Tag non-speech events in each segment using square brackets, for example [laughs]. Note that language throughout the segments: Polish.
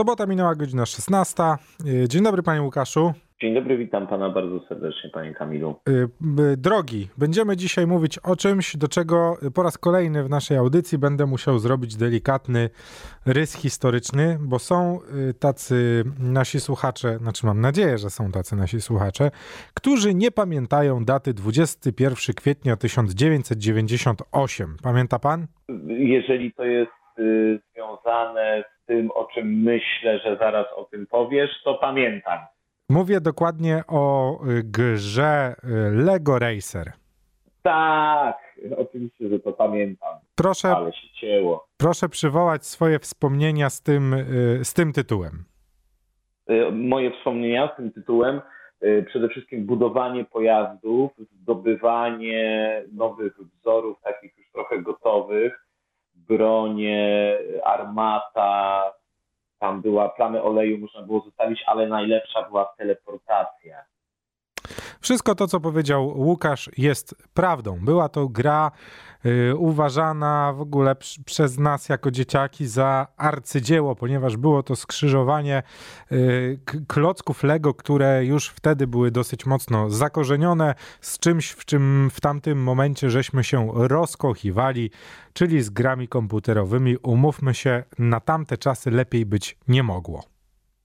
Sobota minęła godzina 16. Y, Dzień dobry panie Łukaszu. Dzień dobry, witam pana bardzo serdecznie, panie Kamilu. B- Drogi, będziemy dzisiaj mówić o czymś, do czego po raz kolejny w naszej audycji będę musiał zrobić delikatny rys historyczny, bo są y, tacy nasi słuchacze, znaczy mam nadzieję, że są tacy nasi słuchacze, którzy nie pamiętają daty 21 kwietnia 1998. Pamięta pan? Jeżeli to jest związane z tym, o czym myślę, że zaraz o tym powiesz, to pamiętam. Mówię dokładnie o y, grze y, Lego Racer. Tak, oczywiście, że to pamiętam, Proszę, ale się cięło. proszę przywołać swoje wspomnienia z tym, y, z tym tytułem. Y, Moje wspomnienia z tym tytułem, y, przede wszystkim budowanie pojazdów, zdobywanie nowych wzorów, takich już trochę gotowych, bronie, armata, tam była plamy oleju, można było zostawić, ale najlepsza była teleportacja. Wszystko to, co powiedział Łukasz, jest prawdą. Była to gra y, uważana w ogóle pr- przez nas jako dzieciaki za arcydzieło, ponieważ było to skrzyżowanie y, klocków Lego, które już wtedy były dosyć mocno zakorzenione z czymś, w czym w tamtym momencie żeśmy się rozkochiwali, czyli z grami komputerowymi. Umówmy się, na tamte czasy lepiej być nie mogło.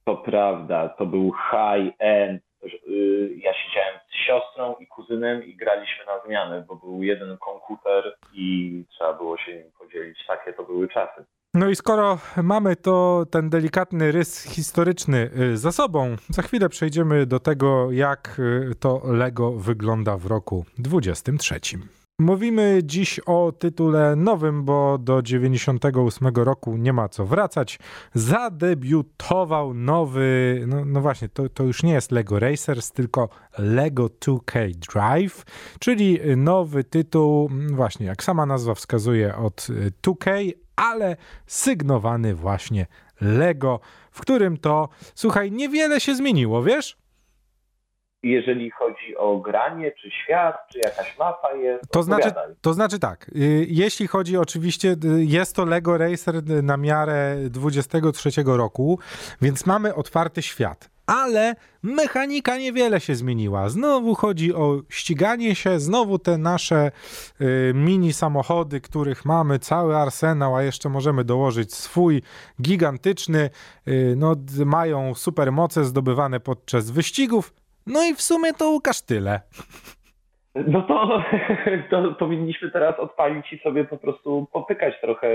To prawda, to był high-end. Y, Ja siedziałem z siostrą i kuzynem i graliśmy na zmianę, bo był jeden komputer i trzeba było się nim podzielić. Takie to były czasy. No i skoro mamy to ten delikatny rys historyczny y, za sobą, za chwilę przejdziemy do tego, jak y, to Lego wygląda w roku 23. Mówimy dziś o tytule nowym, bo do 98 roku nie ma co wracać. Zadebiutował nowy, no, no właśnie, to, to już nie jest Lego Racers, tylko Lego 2K Drive, czyli nowy tytuł, mm, właśnie jak sama nazwa wskazuje, od y, 2K, ale sygnowany właśnie Lego, w którym to, słuchaj, niewiele się zmieniło, wiesz? Jeżeli chodzi o granie, czy świat, czy jakaś mapa jest, To znaczy, to znaczy tak, y, jeśli chodzi oczywiście, y, jest to Lego Racer na miarę 23 roku, więc mamy otwarty świat. Ale mechanika niewiele się zmieniła. Znowu chodzi o ściganie się, znowu te nasze y, mini samochody, których mamy cały arsenał, a jeszcze możemy dołożyć swój gigantyczny. Y, no, mają supermoce zdobywane podczas wyścigów. No i w sumie to Łukasz tyle. No to, [laughs] to powinniśmy teraz odpalić i sobie po prostu popykać trochę,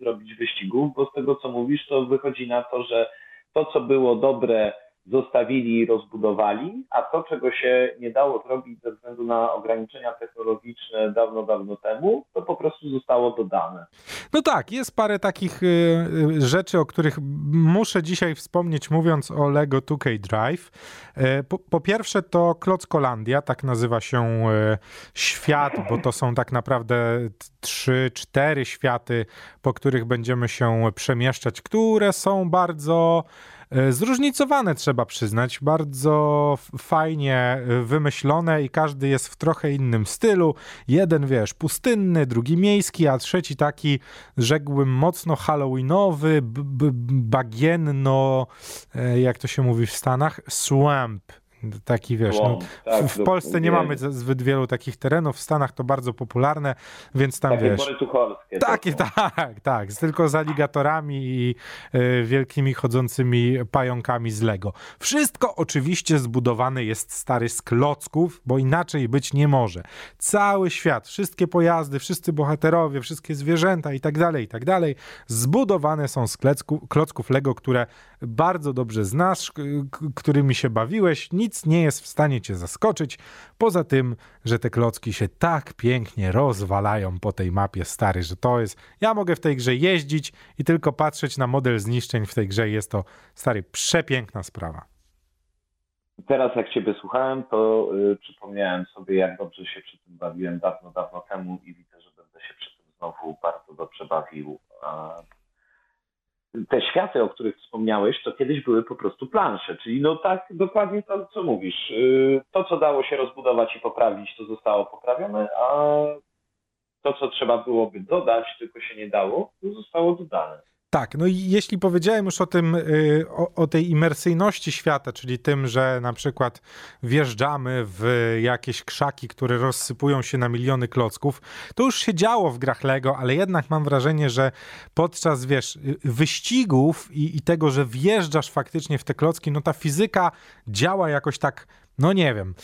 zrobić wyścigów, bo z tego co mówisz, to wychodzi na to, że to co było dobre zostawili i rozbudowali, a to czego się nie dało zrobić ze względu na ograniczenia technologiczne dawno, dawno temu, to po prostu zostało dodane. No tak, jest parę takich y, y, rzeczy, o których muszę dzisiaj wspomnieć, mówiąc o Lego 2K Drive. Y, po, po pierwsze to Klockolandia, tak nazywa się y, świat, bo to są tak naprawdę trzy, cztery światy, po których będziemy się przemieszczać, które są bardzo zróżnicowane, trzeba przyznać, bardzo fajnie y, wymyślone i każdy jest w trochę innym stylu. Jeden, wiesz, pustynny, drugi miejski, a trzeci taki, rzekłbym, mocno halloweenowy, bagienno, e, jak to się mówi w Stanach, swamp. Taki wiesz, no, tak, w, w Polsce nie mamy zbyt wielu takich terenów, w Stanach to bardzo popularne, więc tam Takie wiesz. bory Takie, tak, tak. z- Tylko z aligatorami i e, wielkimi chodzącymi pająkami z Lego. Wszystko oczywiście zbudowane jest stary z klocków, bo inaczej być nie może. Cały świat, wszystkie pojazdy, wszyscy bohaterowie, wszystkie zwierzęta i tak dalej, i tak dalej, zbudowane są z klecku, klocków Lego, które bardzo dobrze znasz, którymi się bawiłeś. Nic nie jest w stanie cię zaskoczyć, poza tym, że te klocki się tak pięknie rozwalają po tej mapie stary, że to jest. Ja mogę w tej grze jeździć i tylko patrzeć na model zniszczeń w tej grze. Jest to stary, przepiękna sprawa. Teraz jak Ciebie słuchałem, to y, przypomniałem sobie, jak dobrze się przy tym bawiłem dawno, dawno temu i widzę, że będę się przy tym znowu bardzo dobrze bawił. A te światy, o których wspomniałeś, to kiedyś były po prostu plansze, czyli no tak dokładnie to, co mówisz. Y, To, co dało się rozbudować i poprawić, to zostało poprawione, a to, co trzeba byłoby dodać, tylko się nie dało, to zostało dodane. Tak, no i jeśli powiedziałem już o tym, y, o, o, tej imersyjności świata, czyli tym, że na przykład wjeżdżamy w jakieś krzaki, które rozsypują się na miliony klocków, to już się działo w grach Lego, ale jednak mam wrażenie, że podczas, wiesz, y, wyścigów i, i tego, że wjeżdżasz faktycznie w te klocki, no ta fizyka działa jakoś tak no nie wiem.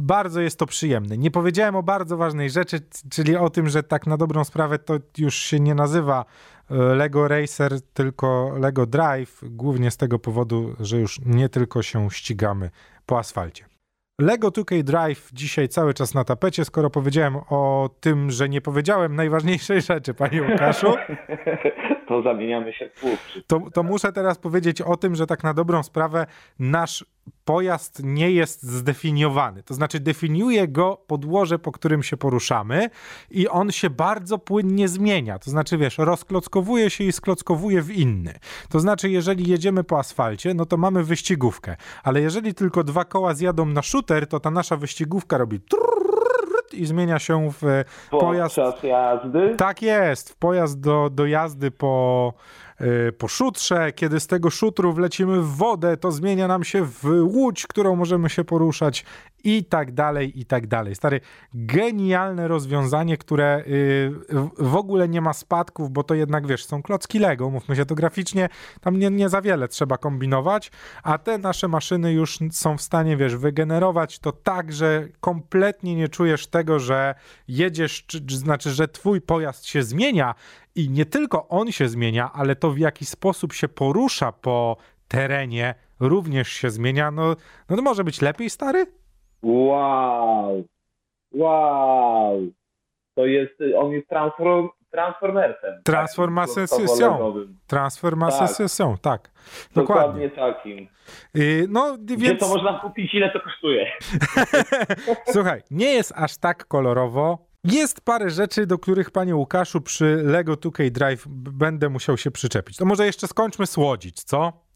Bardzo jest to przyjemne. Nie powiedziałem o bardzo ważnej rzeczy, czyli o tym, że tak na dobrą sprawę to już się nie nazywa Lego Racer, tylko Lego Drive, głównie z tego powodu, że już nie tylko się ścigamy po asfalcie. Lego 2K Drive dzisiaj cały czas na tapecie, skoro powiedziałem o tym, że nie powiedziałem najważniejszej rzeczy, panie Łukaszu. [laughs] To zamieniamy się w słów. To, to muszę teraz powiedzieć o tym, że tak na dobrą sprawę nasz pojazd nie jest zdefiniowany. To znaczy definiuje go podłoże, po którym się poruszamy i on się bardzo płynnie zmienia. To znaczy, wiesz, rozklockowuje się i sklockowuje w inny. To znaczy, jeżeli jedziemy po asfalcie, no to mamy wyścigówkę. Ale jeżeli tylko dwa koła zjadą na shooter, to ta nasza wyścigówka robi i zmienia się w pojazd. Podczas jazdy? Tak jest, w pojazd do, do jazdy po po szutrze. Kiedy z tego szutru wlecimy w wodę, to zmienia nam się w łódź, którą możemy się poruszać i tak dalej, i tak dalej. Stary, genialne rozwiązanie, które y, w ogóle nie ma spadków, bo to jednak, wiesz, są klocki Lego, mówmy się to graficznie, tam nie, nie za wiele trzeba kombinować, a te nasze maszyny już są w stanie, wiesz, wygenerować to tak, że kompletnie nie czujesz tego, że jedziesz, czy znaczy, że twój pojazd się zmienia i nie tylko on się zmienia, ale to w jaki sposób się porusza po terenie również się zmienia. No, no to może być lepiej, stary? Wow! Wow! To jest, on jest transform, transformersem. Transformacją. Transformacją, tak. tak. Dokładnie. Dokładnie takim. Yy, no, więc... Gdzie to można kupić, ile to kosztuje? [laughs] Słuchaj, nie jest aż tak kolorowo, jest parę rzeczy, do których, panie Łukaszu, przy Lego 2K Drive będę musiał się przyczepić. To może jeszcze skończmy słodzić, co?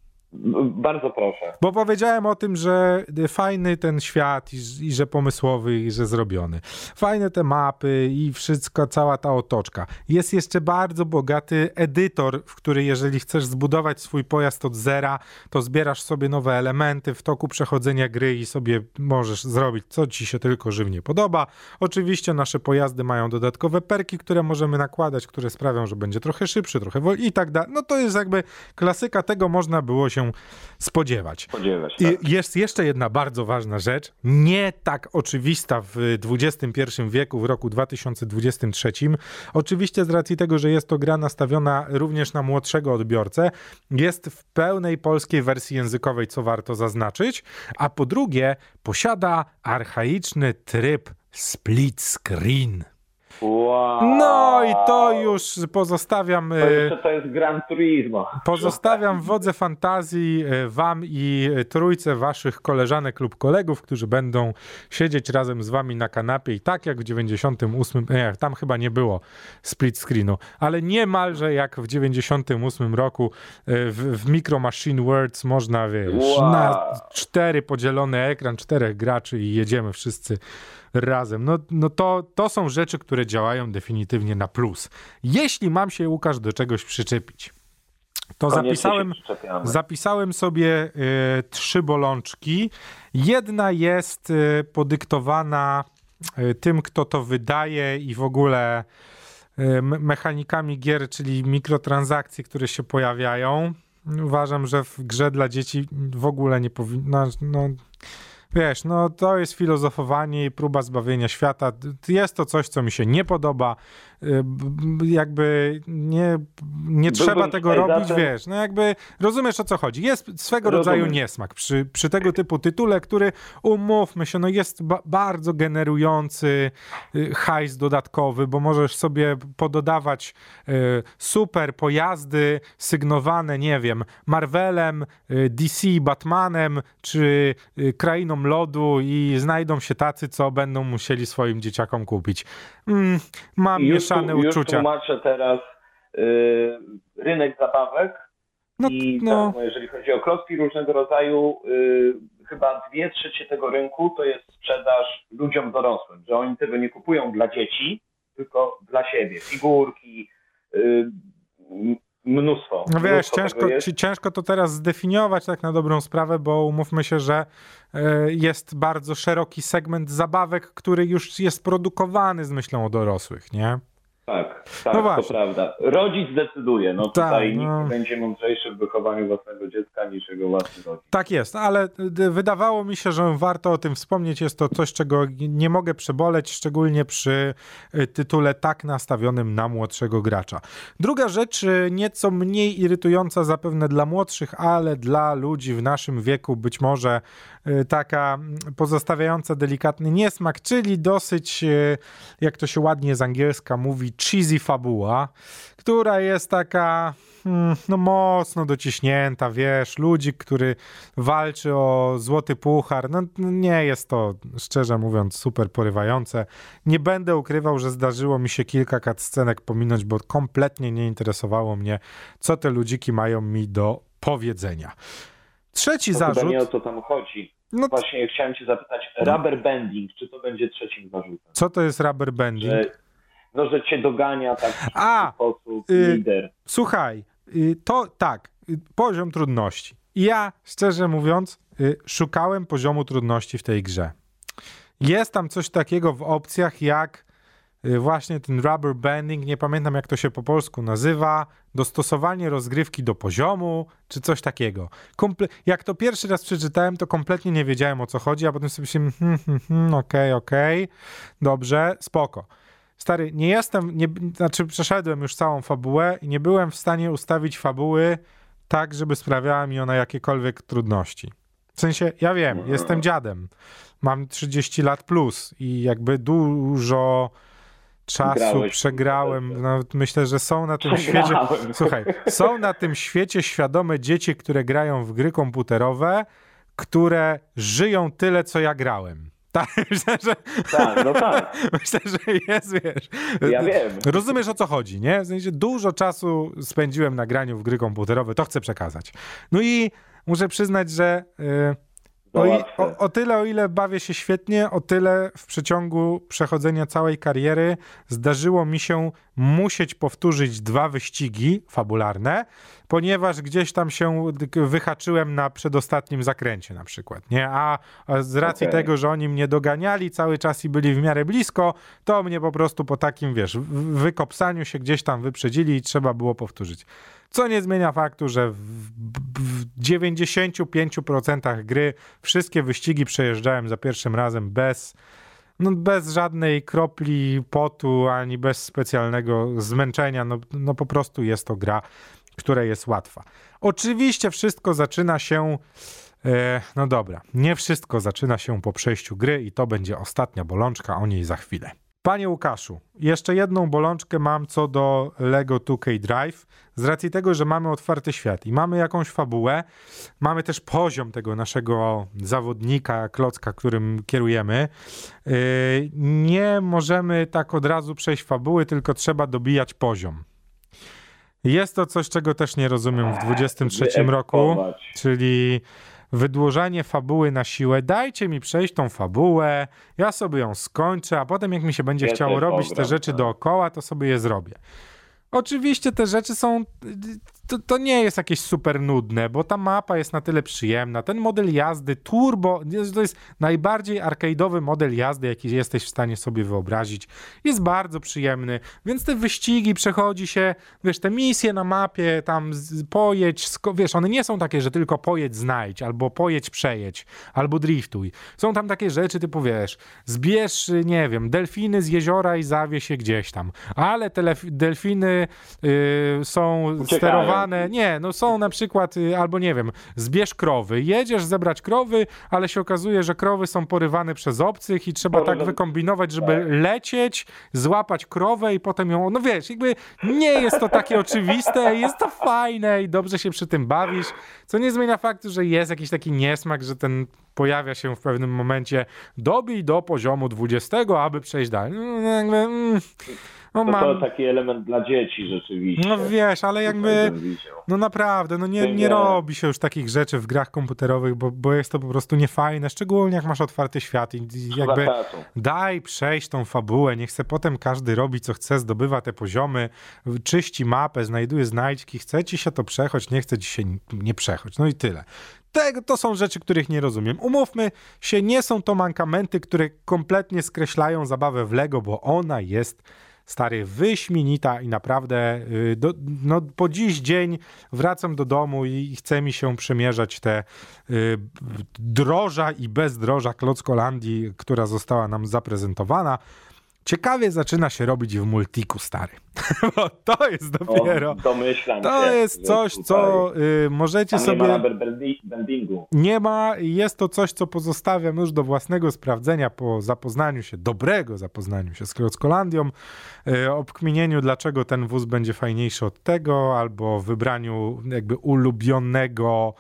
Bardzo proszę. Bo powiedziałem o tym, że fajny ten świat i, i, że pomysłowy i że zrobiony. Fajne te mapy i wszystko, cała ta otoczka. Jest jeszcze bardzo bogaty edytor, w który jeżeli chcesz zbudować swój pojazd od zera, to zbierasz sobie nowe elementy w toku przechodzenia gry i sobie możesz zrobić co ci się tylko żywnie podoba. Oczywiście nasze pojazdy mają dodatkowe perki, które możemy nakładać, które sprawią, że będzie trochę szybszy, trochę wolniej i tak dalej. No to jest jakby klasyka tego można było się spodziewać. spodziewać tak. I jest jeszcze jedna bardzo ważna rzecz, nie tak oczywista w XXI wieku, w roku 2023. Oczywiście z racji tego, że jest to gra nastawiona również na młodszego odbiorcę, jest w pełnej polskiej wersji językowej, co warto zaznaczyć, a po drugie posiada archaiczny tryb split screen. Wow. No i to już pozostawiam. To jeszcze to jest Gran Turismo. Pozostawiam wodze fantazji e, wam i trójce waszych koleżanek lub kolegów, którzy będą siedzieć razem z wami na kanapie i tak jak w 98, nie, tam chyba nie było split screenu, ale niemalże jak w 98 roku w, w Micro Machine Words można, wiesz, wow. na cztery podzielony ekran, czterech graczy i jedziemy wszyscy razem. No, no to, to są rzeczy, które działają definitywnie na plus. Jeśli mam się, Łukasz, do czegoś przyczepić, to zapisałem, zapisałem sobie y, trzy bolączki. Jedna jest y, podyktowana y, tym, kto to wydaje i w ogóle mechanikami gier, czyli mikrotransakcji, które się pojawiają. Uważam, że w grze dla dzieci w ogóle nie powinno. No, Wiesz, no to jest filozofowanie i próba zbawienia świata. Jest to coś, co mi się nie podoba. Y, jakby nie, nie trzeba tego robić, zatem... wiesz, no jakby rozumiesz o co chodzi. Jest swego Rozumiem. rodzaju niesmak przy, przy tego typu tytule, który umówmy się, no jest ba bardzo generujący y, hajs dodatkowy, bo możesz sobie pododawać y, super pojazdy sygnowane, nie wiem, Marvelem, DC, Batmanem czy Krainą Lodu i znajdą się tacy, co będą musieli swoim dzieciakom kupić. Mm, mam mieszane mieszane już uczucia. Już tłumaczę teraz y, rynek zabawek no, i no. Tak, no, jeżeli chodzi o klocki różnego rodzaju, y, chyba dwie trzecie tego rynku to jest sprzedaż ludziom dorosłym, że oni tego nie kupują dla dzieci, tylko dla siebie. Figurki, y, mnóstwo. No wiesz, mnóstwo ciężko, ciężko to teraz zdefiniować tak na dobrą sprawę, bo umówmy się, że e, jest bardzo szeroki segment zabawek, który już jest produkowany z myślą o dorosłych, nie? Tak, tak, no to prawda. Rodzic decyduje. No tak, tutaj no. nikt będzie mądrzejszy w wychowaniu własnego dziecka niż jego własny rodzic. Tak jest, ale wydawało mi się, że warto o tym wspomnieć. Jest to coś, czego nie mogę przeboleć, szczególnie przy y, tytule tak nastawionym na młodszego gracza. Druga rzecz, y, nieco mniej irytująca zapewne dla młodszych, ale dla ludzi w naszym wieku być może y, taka mm, pozostawiająca delikatny niesmak, czyli dosyć, jak to się ładnie z angielska mówi, cheesy fabuła, która jest taka hmm, no mocno dociśnięta, wiesz, ludzi, który walczy o złoty puchar, no nie jest to, szczerze mówiąc, super porywające. Nie będę ukrywał, że zdarzyło mi się kilka cutscenek pominąć, bo kompletnie nie interesowało mnie, co te ludziki mają mi do powiedzenia. Trzeci to zarzut... nie o to tam chodzi. No Właśnie chciałem cię zapytać, rubber banding, czy to będzie trzecim zarzutem? Co to jest rubber banding? Że no, że cię dogania tak w A, sposób y, lider. Słuchaj, y, to tak, y, poziom trudności. Ja, szczerze mówiąc, szukałem poziomu trudności w tej grze. Jest tam coś takiego w opcjach jak właśnie ten rubber banding, nie pamiętam jak to się po polsku nazywa, dostosowanie rozgrywki do poziomu, czy coś takiego. Komple jak to pierwszy raz przeczytałem, to kompletnie nie wiedziałem o co chodzi, a potem sobie myślałem, hmm, hmm, hmm, okej, okay, okej, okay, dobrze, spoko. Stary, nie jestem, nie, znaczy przeszedłem już całą fabułę i nie byłem w stanie ustawić fabuły tak, żeby sprawiała mi ona jakiekolwiek trudności. W sensie, ja wiem, jestem dziadem, mam 30 lat plus i jakby dużo czasu Grałeś, przegrałem. No, myślę, że są na tym świecie. Słuchaj, są na tym świecie świadome dzieci, które grają w gry komputerowe, które żyją tyle, co ja grałem. Tak, [laughs] myślę, że... Tak, no tak. [laughs] Myślę, że jest, wiesz... Ja wiem. Rozumiesz, o co chodzi, nie? W sensie dużo czasu spędziłem na graniu w gry komputerowe, to chcę przekazać. No i muszę przyznać, że... Yy, o, o, o, tyle, o ile bawię się świetnie, o tyle w przeciągu przechodzenia całej kariery zdarzyło mi się musieć powtórzyć dwa wyścigi fabularne, ponieważ gdzieś tam się wyhaczyłem na przedostatnim zakręcie na przykład, nie? A, a z racji okay. tego, że oni mnie doganiali cały czas i byli w miarę blisko, to mnie po prostu po takim, wiesz, wykopsaniu się gdzieś tam wyprzedzili i trzeba było powtórzyć. Co nie zmienia faktu, że w, w 95% gry wszystkie wyścigi przejeżdżałem za pierwszym razem bez no bez żadnej kropli potu, ani bez specjalnego zmęczenia. No, no po prostu jest to gra, która jest łatwa. Oczywiście wszystko zaczyna się. E, no dobra, nie wszystko zaczyna się po przejściu gry i to będzie ostatnia bolączka, o niej za chwilę. Panie Łukaszu, jeszcze jedną bolączkę mam co do Lego 2K Drive. Z racji tego, że mamy otwarty świat i mamy jakąś fabułę, mamy też poziom tego naszego zawodnika, klocka, którym kierujemy. Yy, nie możemy tak od razu przejść fabuły, tylko trzeba dobijać poziom. Jest to coś, czego też nie rozumiem w 23 roku, czyli wydłużanie fabuły na siłę. Dajcie mi przejść tą fabułę, ja sobie ją skończę, a potem jak mi się będzie ja chciało robić te rzeczy tak. dookoła, to sobie je zrobię. Oczywiście te rzeczy są to, to nie jest jakieś super nudne, bo ta mapa jest na tyle przyjemna. Ten model jazdy turbo, to jest najbardziej arcade'owy model jazdy, jaki jesteś w stanie sobie wyobrazić. Jest bardzo przyjemny, więc te wyścigi przechodzi się, wiesz, te misje na mapie, tam pojedź, wiesz, one nie są takie, że tylko pojedź, znajdź, albo pojedź, przejedź, albo driftuj. Są tam takie rzeczy typu, wiesz, zbierz, nie wiem, delfiny z jeziora i zawie się gdzieś tam, ale te delfiny yy, są Uciekają. sterowane nie, no są na przykład, y, albo nie wiem, zbierz krowy, jedziesz zebrać krowy, ale się okazuje, że krowy są porywane przez obcych i trzeba tak wykombinować, żeby tak. lecieć, złapać krowę i potem ją, no wiesz, jakby nie jest to takie oczywiste, jest to fajne i dobrze się przy tym bawisz, co nie zmienia faktu, że jest jakiś taki niesmak, że ten pojawia się w pewnym momencie dobij do poziomu 20, aby przejść dalej. No, jakby, mm, No, mam... to taki element dla dzieci rzeczywiście. No wiesz, ale jakby, no naprawdę, no nie, nie robi się już takich rzeczy w grach komputerowych, bo, bo jest to po prostu niefajne, szczególnie jak masz otwarty świat i jakby daj przejść tą fabułę, niech se potem każdy robi co chce, zdobywa te poziomy, czyści mapę, znajduje znajdźki, chce ci się to przechodzić, nie chce ci się nie przechodzić, no i tyle. Tego, to są rzeczy, których nie rozumiem. Umówmy się, nie są to mankamenty, które kompletnie skreślają zabawę w Lego, bo ona jest stary, wyśmienita i naprawdę y, do, no, po dziś dzień wracam do domu i chce mi się przemierzać te y, droża i bezdroża Klockolandii, która została nam zaprezentowana. Ciekawie zaczyna się robić w multiku, stary. [laughs] Bo to jest dopiero. O, domyślam to się, jest coś, co y, możecie sobie. Nie ma bendingu. Nie ma. Jest to coś, co pozostawiam już do własnego sprawdzenia po zapoznaniu się, dobrego zapoznaniu się z Klockolandią, y, obkminieniu, dlaczego ten wóz będzie fajniejszy od tego, albo wybraniu jakby ulubionego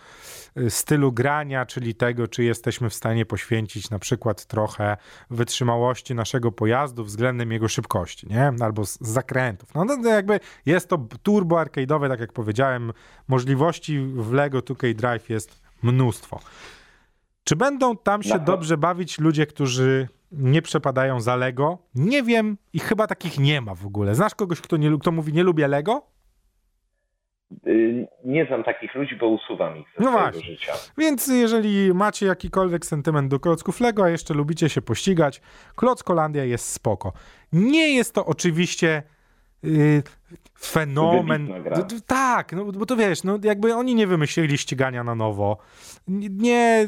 stylu grania, czyli tego, czy jesteśmy w stanie poświęcić na przykład trochę wytrzymałości naszego pojazdu względem jego szybkości, nie? Albo z zakrętów. No to jakby jest to turbo arcade'owe, tak jak powiedziałem, możliwości w LEGO 2K Drive jest mnóstwo. Czy będą tam się dobrze bawić ludzie, którzy nie przepadają za Lego? Nie wiem i chyba takich nie ma w ogóle. Znasz kogoś, kto, nie, kto mówi nie lubię Lego? Y, nie znam takich ludzi, bo usuwam ich ze no swojego właśnie. życia. Więc jeżeli macie jakikolwiek sentyment do klocków Lego, a jeszcze lubicie się pościgać, Klockolandia jest spoko. Nie jest to oczywiście yy, fenomen. Tak, no, bo to wiesz, no, jakby oni nie wymyślili ścigania na nowo. Nie,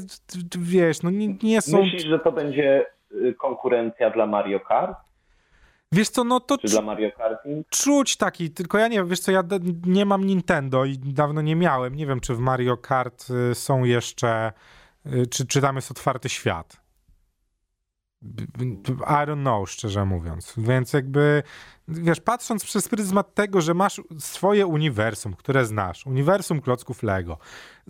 wiesz, no nie, nie są... Myślisz, że to będzie y, konkurencja dla Mario Kart? Wiesz co, no to... Czy dla Mario Kart? Czuć taki, tylko ja nie wiem, wiesz co, ja nie mam Nintendo i dawno nie miałem. Nie wiem, czy w Mario Kart y, są jeszcze, y, czy, czy tam jest otwarty świat. I don't know, szczerze mówiąc. Więc jakby wiesz, patrząc przez pryzmat tego, że masz swoje uniwersum, które znasz, uniwersum klocków Lego,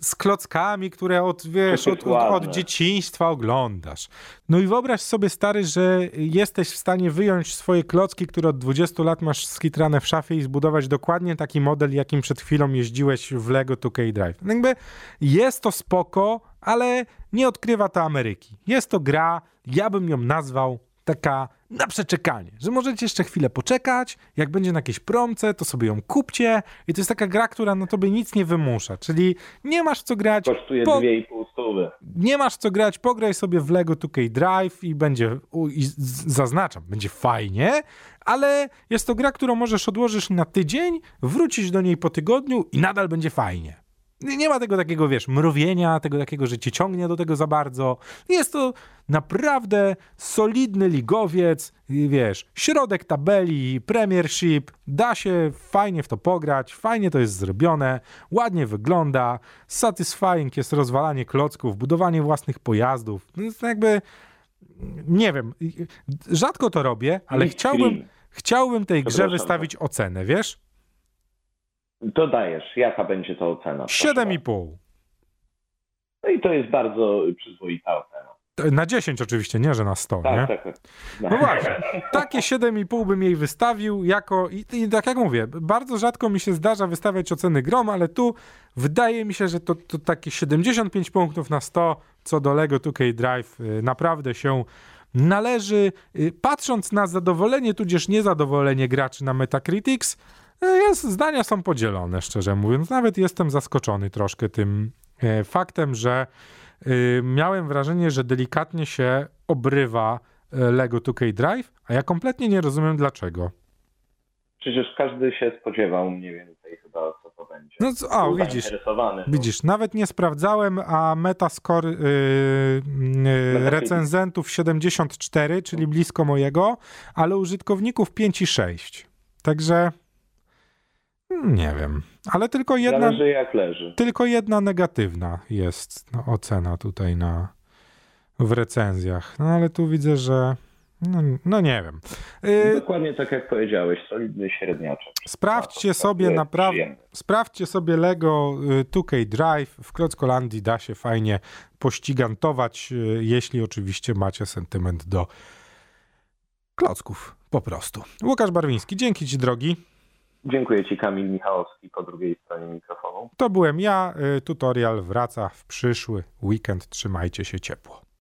z klockami, które od, wiesz, od, od, od, dzieciństwa oglądasz. No i wyobraź sobie, stary, że jesteś w stanie wyjąć swoje klocki, które od 20 lat masz skitrane w szafie i zbudować dokładnie taki model, jakim przed chwilą jeździłeś w Lego 2K Drive. No jakby jest to spoko, ale nie odkrywa to Ameryki. Jest to gra, ja bym ją nazwał taka na przeczekanie, że możecie jeszcze chwilę poczekać, jak będzie na jakieś promce, to sobie ją kupcie i to jest taka gra, która na tobie nic nie wymusza, czyli nie masz co grać... Kosztuje po... 2,5 stówy. Nie masz co grać, pograj sobie w LEGO 2K Drive i będzie, i zaznaczam, będzie fajnie, ale jest to gra, którą możesz odłożyć na tydzień, wrócić do niej po tygodniu i nadal będzie fajnie. Nie ma tego takiego, wiesz, mrowienia, tego takiego, że cię ciągnie do tego za bardzo. Jest to naprawdę solidny ligowiec, wiesz, środek tabeli, premiership, da się fajnie w to pograć, fajnie to jest zrobione, ładnie wygląda, satisfying jest rozwalanie klocków, budowanie własnych pojazdów. No jest jakby, nie wiem, rzadko to robię, ale chciałbym, chciałbym tej grze wystawić ocenę, wiesz? Dodajesz, jaka będzie to ocena? 7,5. No i to jest bardzo przyzwoita ocena. Na 10 oczywiście, nie, że na 100, tak, nie? Tak, tak. No. no właśnie, takie 7,5 bym jej wystawił jako, i, i, tak jak mówię, bardzo rzadko mi się zdarza wystawiać oceny grom, ale tu wydaje mi się, że to, to takie 75 punktów na 100 co do LEGO 2K Drive y, naprawdę się należy. Y, patrząc na zadowolenie, tudzież niezadowolenie graczy na Metacritics, jest, zdania są podzielone, szczerze mówiąc. Nawet jestem zaskoczony troszkę tym e, faktem, że e, miałem wrażenie, że delikatnie się obrywa e, Lego 2K Drive, a ja kompletnie nie rozumiem dlaczego. Przecież każdy się spodziewał mniej więcej chyba, co to będzie. No, o, widzisz, widzisz, nawet nie sprawdzałem, a metascore yy, yy, recenzentów 74, czyli blisko mojego, ale użytkowników 5 i 6. Także nie wiem, ale tylko jedna. Zależy jak leży. Tylko jedna negatywna jest no, ocena tutaj na, w recenzjach. No ale tu widzę, że. No, no nie wiem. Y, Dokładnie tak jak powiedziałeś, solidny średniaczek. Sprawdźcie sobie naprawdę. Sprawdźcie sobie Lego 2K y, Drive. W Klockolandii da się fajnie pościgantować, y, jeśli oczywiście macie sentyment do klocków po prostu. Łukasz Barwiński, dzięki Ci drogi. Dziękuję Ci Kamil Michałowski po drugiej stronie mikrofonu. To byłem ja. Y, tutorial wraca w przyszły weekend. Trzymajcie się ciepło.